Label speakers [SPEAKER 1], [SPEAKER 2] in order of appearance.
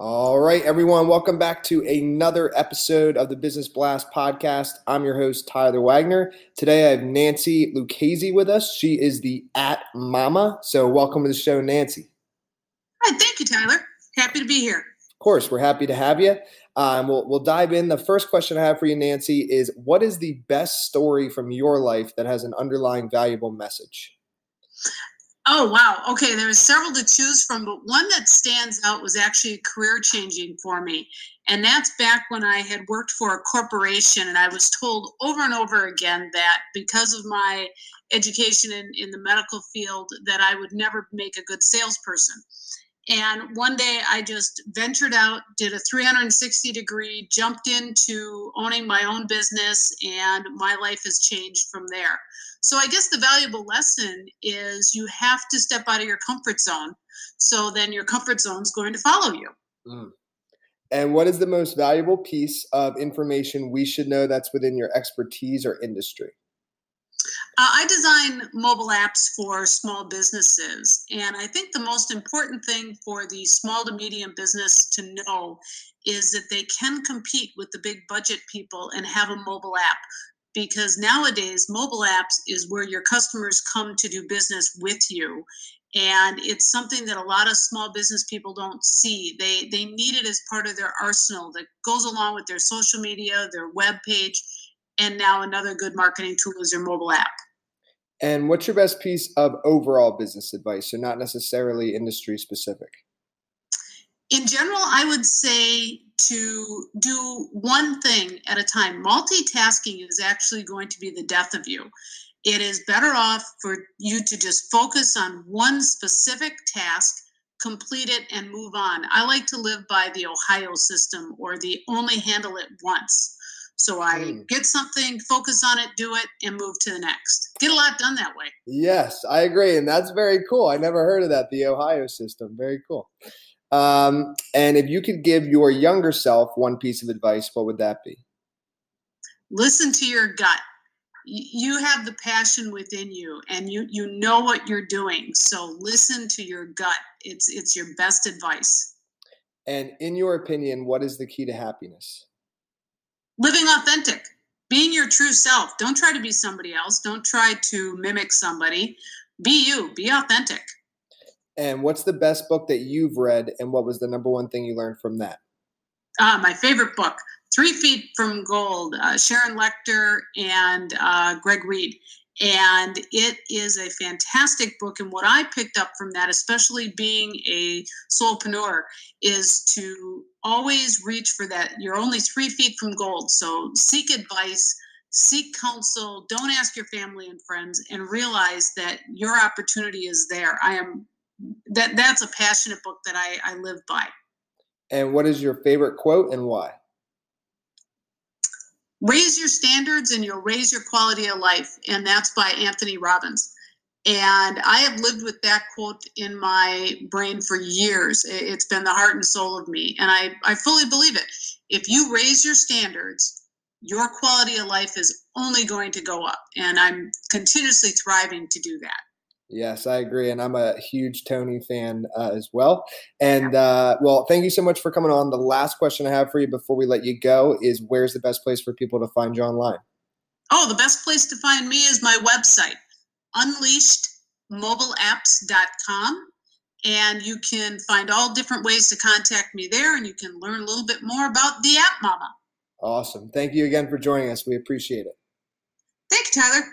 [SPEAKER 1] All right, everyone, welcome back to another episode of the Business Blast podcast. I'm your host, Tyler Wagner. Today I have Nancy Lucchese with us. She is the App Mama. So, welcome to the show, Nancy.
[SPEAKER 2] Hi, thank you, Tyler. Happy to be here.
[SPEAKER 1] Of course, we're happy to have you. Um, we'll, we'll dive in. The first question I have for you, Nancy, is what is the best story from your life that has an underlying valuable message?
[SPEAKER 2] Oh wow. Okay, there there's several to choose from, but one that stands out was actually career changing for me. And that's back when I had worked for a corporation and I was told over and over again that because of my education in, in the medical field that I would never make a good salesperson. And one day I just ventured out, did a 360 degree, jumped into owning my own business, and my life has changed from there. So I guess the valuable lesson is you have to step out of your comfort zone. So then your comfort zone is going to follow you. Mm.
[SPEAKER 1] And what is the most valuable piece of information we should know that's within your expertise or industry?
[SPEAKER 2] Uh, I design mobile apps for small businesses. And I think the most important thing for the small to medium business to know is that they can compete with the big budget people and have a mobile app. Because nowadays, mobile apps is where your customers come to do business with you. And it's something that a lot of small business people don't see. They, they need it as part of their arsenal that goes along with their social media, their web page, and now another good marketing tool is your mobile app.
[SPEAKER 1] And what's your best piece of overall business advice? So, not necessarily industry specific.
[SPEAKER 2] In general, I would say to do one thing at a time. Multitasking is actually going to be the death of you. It is better off for you to just focus on one specific task, complete it, and move on. I like to live by the Ohio system or the only handle it once. So I mm. get something, focus on it, do it, and move to the next. Get a lot done that way.
[SPEAKER 1] Yes, I agree. And that's very cool. I never heard of that, the Ohio system. Very cool. Um, and if you could give your younger self one piece of advice, what would that be?
[SPEAKER 2] Listen to your gut. You have the passion within you and you you know what you're doing. So listen to your gut. It's it's your best advice.
[SPEAKER 1] And in your opinion, what is the key to happiness?
[SPEAKER 2] Living authentic. Being your true self. Don't try to be somebody else. Don't try to mimic somebody. Be you. Be authentic.
[SPEAKER 1] And what's the best book that you've read and what was the number one thing you learned from that?
[SPEAKER 2] Uh, my favorite book three feet from gold uh, sharon lechter and uh, greg reid and it is a fantastic book. And what I picked up from that, especially being a soulpreneur, is to always reach for that. You're only three feet from gold. So seek advice, seek counsel, don't ask your family and friends, and realize that your opportunity is there. I am that that's a passionate book that I, I live by.
[SPEAKER 1] And what is your favorite quote and why?
[SPEAKER 2] Raise your standards and you'll raise your quality of life. And that's by Anthony Robbins. And I have lived with that quote in my brain for years. It's been the heart and soul of me. And I, I fully believe it. If you raise your standards, your quality of life is only going to go up. And I'm continuously thriving to do that.
[SPEAKER 1] Yes, I agree, and I'm a huge Tony fan uh, as well. And uh, well, thank you so much for coming on. The last question I have for you before we let you go is: Where's the best place for people to find you online?
[SPEAKER 2] Oh, the best place to find me is my website, unleashedmobileapps.com. And you can find all different ways to contact me there, and you can learn a little bit more about the App Mama.
[SPEAKER 1] Awesome. Thank you again for joining us. We appreciate it.
[SPEAKER 2] Thank you, Tyler.